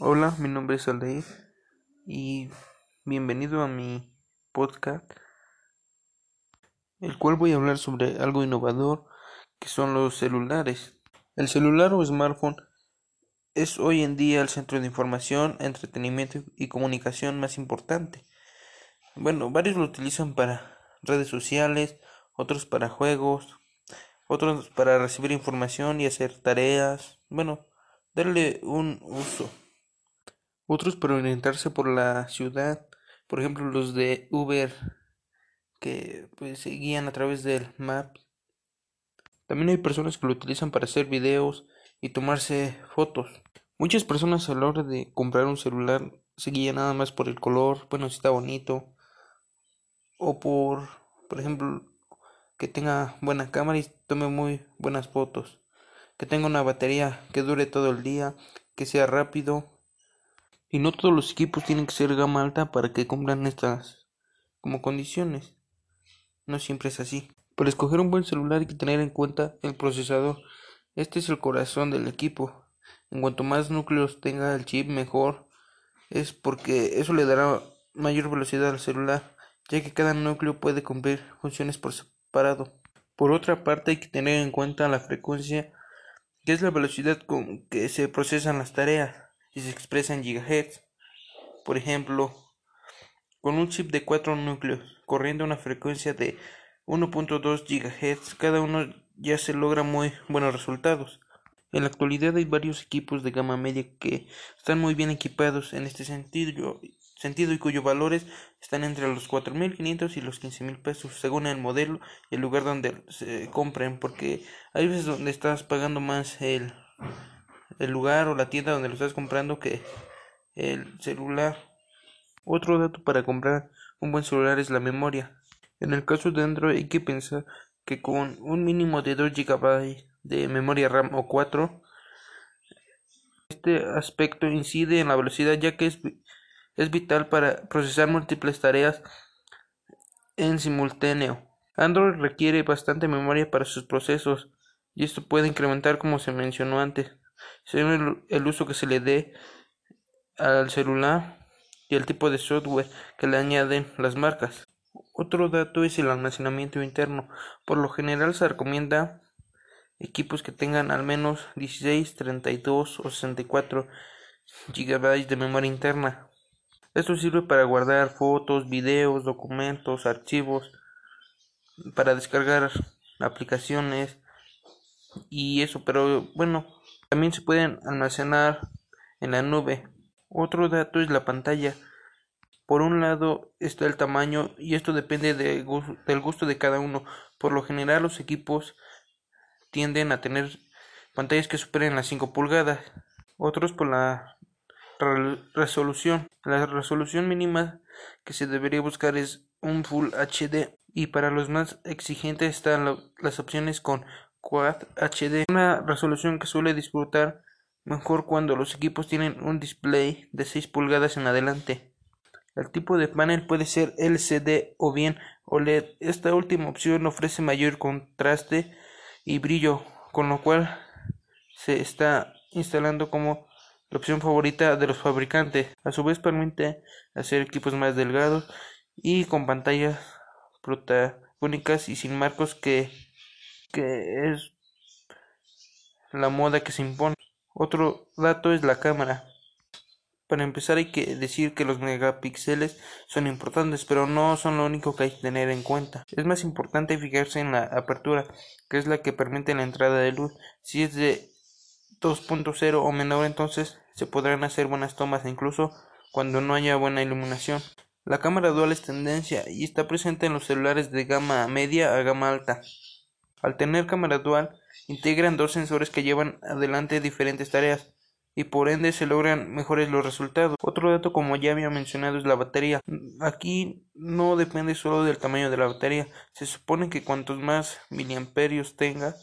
Hola, mi nombre es Aldair y bienvenido a mi podcast, el cual voy a hablar sobre algo innovador que son los celulares. El celular o smartphone es hoy en día el centro de información, entretenimiento y comunicación más importante. Bueno, varios lo utilizan para redes sociales, otros para juegos, otros para recibir información y hacer tareas, bueno, darle un uso otros para orientarse por la ciudad, por ejemplo los de Uber que pues se guían a través del map. También hay personas que lo utilizan para hacer videos y tomarse fotos. Muchas personas a la hora de comprar un celular se guían nada más por el color, bueno si está bonito, o por, por ejemplo, que tenga buena cámara y tome muy buenas fotos, que tenga una batería que dure todo el día, que sea rápido y no todos los equipos tienen que ser gama alta para que cumplan estas como condiciones. No siempre es así. Para escoger un buen celular hay que tener en cuenta el procesador. Este es el corazón del equipo. En cuanto más núcleos tenga el chip, mejor. Es porque eso le dará mayor velocidad al celular, ya que cada núcleo puede cumplir funciones por separado. Por otra parte, hay que tener en cuenta la frecuencia, que es la velocidad con que se procesan las tareas y se expresa en gigahertz. Por ejemplo, con un chip de 4 núcleos corriendo una frecuencia de 1.2 GHz, cada uno ya se logra muy buenos resultados. En la actualidad hay varios equipos de gama media que están muy bien equipados en este sentido, sentido y cuyos valores están entre los 4.500 y los 15.000 pesos según el modelo y el lugar donde se compren porque hay veces donde estás pagando más el el lugar o la tienda donde lo estás comprando que el celular. Otro dato para comprar un buen celular es la memoria. En el caso de Android hay que pensar que con un mínimo de 2 GB de memoria RAM o 4, este aspecto incide en la velocidad ya que es, es vital para procesar múltiples tareas en simultáneo. Android requiere bastante memoria para sus procesos y esto puede incrementar como se mencionó antes según el, uso que se le dé al celular y el tipo de software que le añaden las marcas. Otro dato es el almacenamiento interno. Por lo general se recomienda equipos que tengan al menos 16, 32 o 64 GB de memoria interna. Esto sirve para guardar fotos, videos, documentos, archivos, para descargar aplicaciones y eso, pero bueno, también se pueden almacenar en la nube. Otro dato es la pantalla. Por un lado está el tamaño y esto depende del gusto de cada uno. Por lo general los equipos tienden a tener pantallas que superen las 5 pulgadas. Otros por la resolución. La resolución mínima que se debería buscar es un Full HD y para los más exigentes están las opciones con Quad HD, una resolución que suele disfrutar mejor cuando los equipos tienen un display de 6 pulgadas en adelante. El tipo de panel puede ser LCD o bien OLED. Esta última opción ofrece mayor contraste y brillo, con lo cual se está instalando como la opción favorita de los fabricantes. A su vez permite hacer equipos más delgados y con pantallas protagónicas y sin marcos que que es la moda que se impone. Otro dato es la cámara. Para empezar hay que decir que los megapíxeles son importantes, pero no son lo único que hay que tener en cuenta. Es más importante fijarse en la apertura, que es la que permite la entrada de luz. Si es de 2.0 o menor, entonces se podrán hacer buenas tomas incluso cuando no haya buena iluminación. La cámara dual es tendencia y está presente en los celulares de gama media a gama alta. Al tener cámara dual, integran dos sensores que llevan adelante diferentes tareas y por ende se logran mejores los resultados. Otro dato como ya había mencionado es la batería. Aquí no depende solo del tamaño de la batería, se supone que cuantos más miliamperios tenga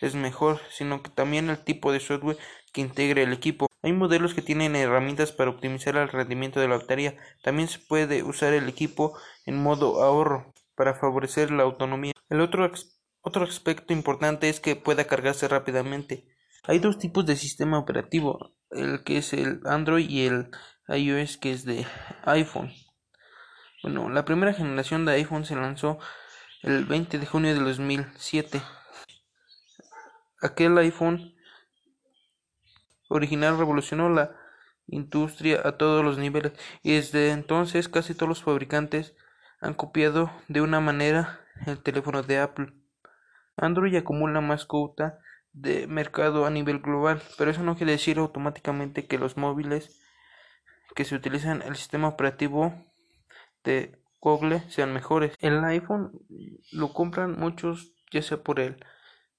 es mejor, sino que también el tipo de software que integre el equipo. Hay modelos que tienen herramientas para optimizar el rendimiento de la batería. También se puede usar el equipo en modo ahorro para favorecer la autonomía. El otro otro aspecto importante es que pueda cargarse rápidamente. Hay dos tipos de sistema operativo, el que es el Android y el iOS que es de iPhone. Bueno, la primera generación de iPhone se lanzó el 20 de junio de 2007. Aquel iPhone original revolucionó la industria a todos los niveles y desde entonces casi todos los fabricantes han copiado de una manera el teléfono de Apple. Android acumula más cuota de mercado a nivel global, pero eso no quiere decir automáticamente que los móviles que se utilizan el sistema operativo de Google sean mejores. El iPhone lo compran muchos ya sea por el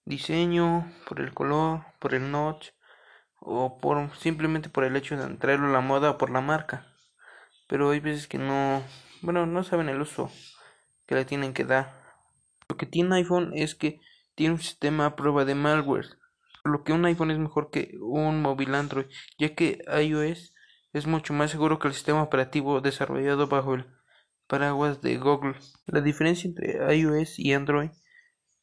diseño, por el color, por el notch o por simplemente por el hecho de traerlo a la moda o por la marca. Pero hay veces que no, bueno, no saben el uso que le tienen que dar. Lo que tiene iPhone es que tiene un sistema a prueba de malware, lo que un iPhone es mejor que un móvil Android, ya que iOS es mucho más seguro que el sistema operativo desarrollado bajo el paraguas de Google. La diferencia entre iOS y Android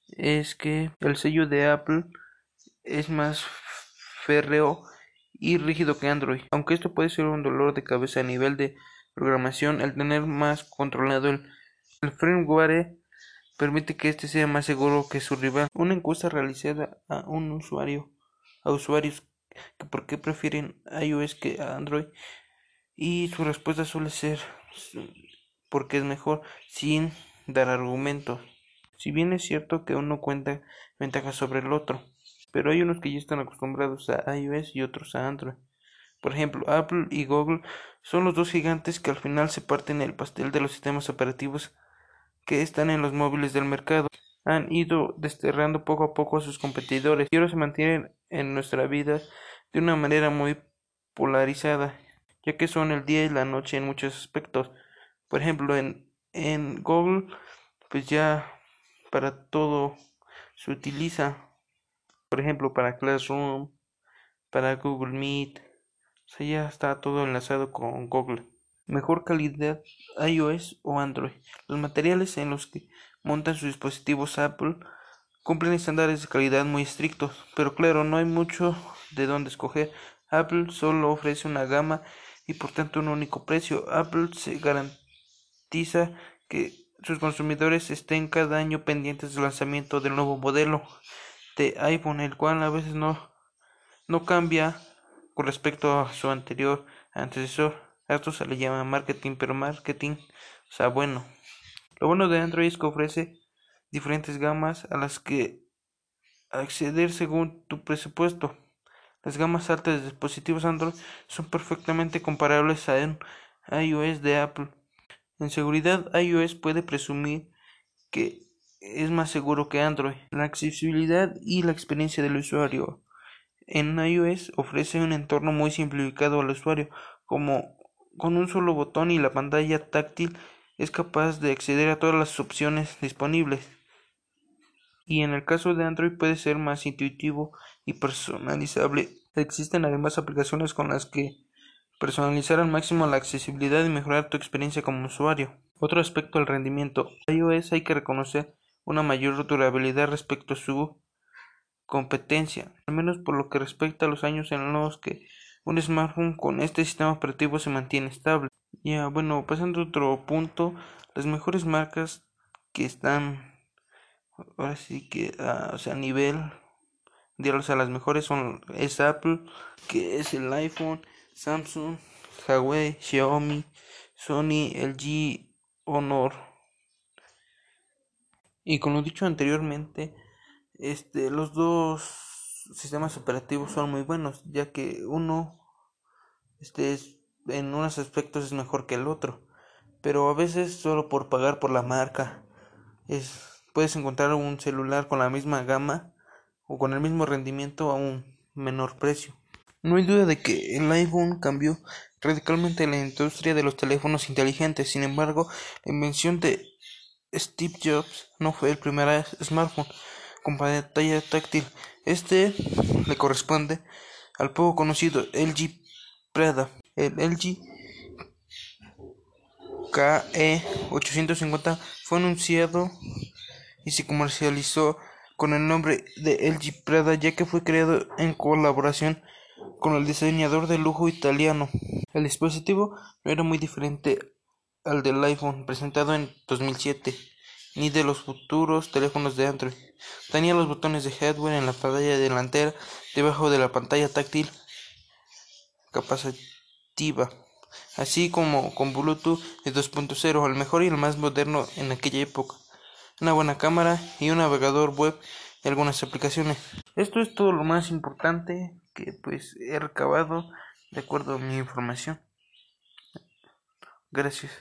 es que el sello de Apple es más férreo y rígido que Android. Aunque esto puede ser un dolor de cabeza a nivel de programación, el tener más controlado el, firmware permite que este sea más seguro que su rival. Una encuesta realizada a un usuario, a usuarios que por qué prefieren iOS que Android y su respuesta suele ser porque es mejor sin dar argumentos. Si bien es cierto que uno cuenta ventajas sobre el otro, pero hay unos que ya están acostumbrados a iOS y otros a Android. Por ejemplo, Apple y Google son los dos gigantes que al final se parten el pastel de los sistemas operativos que están en los móviles del mercado. Han ido desterrando poco a poco a sus competidores y ahora se mantienen en nuestra vida de una manera muy polarizada, ya que son el día y la noche en muchos aspectos. Por ejemplo, en, en Google, pues ya para todo se utiliza, por ejemplo, para Classroom, para Google Meet, o sea, ya está todo enlazado con Google. Mejor calidad iOS o Android. Los materiales en los que montan sus dispositivos Apple cumplen estándares de calidad muy estrictos, pero claro, no hay mucho de dónde escoger. Apple solo ofrece una gama y por tanto un único precio. Apple se garantiza que sus consumidores estén cada año pendientes del lanzamiento del nuevo modelo de iPhone, el cual a veces no, no cambia con respecto a su anterior antecesor. Esto se le llama marketing, pero marketing, o sea, bueno. Lo bueno de Android es que ofrece diferentes gamas a las que acceder según tu presupuesto. Las gamas altas de dispositivos Android son perfectamente comparables a un iOS de Apple. En seguridad, iOS puede presumir que es más seguro que Android. La accesibilidad y la experiencia del usuario. En iOS ofrece un entorno muy simplificado al usuario, como con un solo botón y la pantalla táctil es capaz de acceder a todas las opciones disponibles. Y en el caso de Android puede ser más intuitivo y personalizable. Existen además aplicaciones con las que personalizar al máximo la accesibilidad y mejorar tu experiencia como usuario. Otro aspecto del rendimiento. iOS hay que reconocer una mayor durabilidad respecto a su competencia, al menos por lo que respecta a los años en los que un smartphone con este sistema operativo se mantiene estable. Ya, bueno, pasando a otro punto, las mejores marcas que están ahora sí que o sea, a nivel de o sea, las mejores son es Apple, que es el iPhone, Samsung, Huawei, Xiaomi, Sony, LG, Honor. Y con lo dicho anteriormente, este, los dos sistemas operativos son muy buenos, ya que uno este es, en unos aspectos es mejor que el otro, pero a veces solo por pagar por la marca es puedes encontrar un celular con la misma gama o con el mismo rendimiento a un menor precio. No hay duda de que el iPhone cambió radicalmente la industria de los teléfonos inteligentes. Sin embargo, la invención de Steve Jobs no fue el primer smartphone con pantalla táctil. Este le corresponde al poco conocido LG Prada. El LG KE850 fue anunciado y se comercializó con el nombre de LG Prada ya que fue creado en colaboración con el diseñador de lujo italiano. El dispositivo no era muy diferente al del iPhone presentado en 2007, ni de los futuros teléfonos de Android. Tenía los botones de hardware en la pantalla delantera, debajo de la pantalla táctil capacitiva, así como con Bluetooth 2.0, el mejor y el más moderno en aquella época, una buena cámara y un navegador web y algunas aplicaciones. Esto es todo lo más importante que pues he recabado de acuerdo a mi información. Gracias.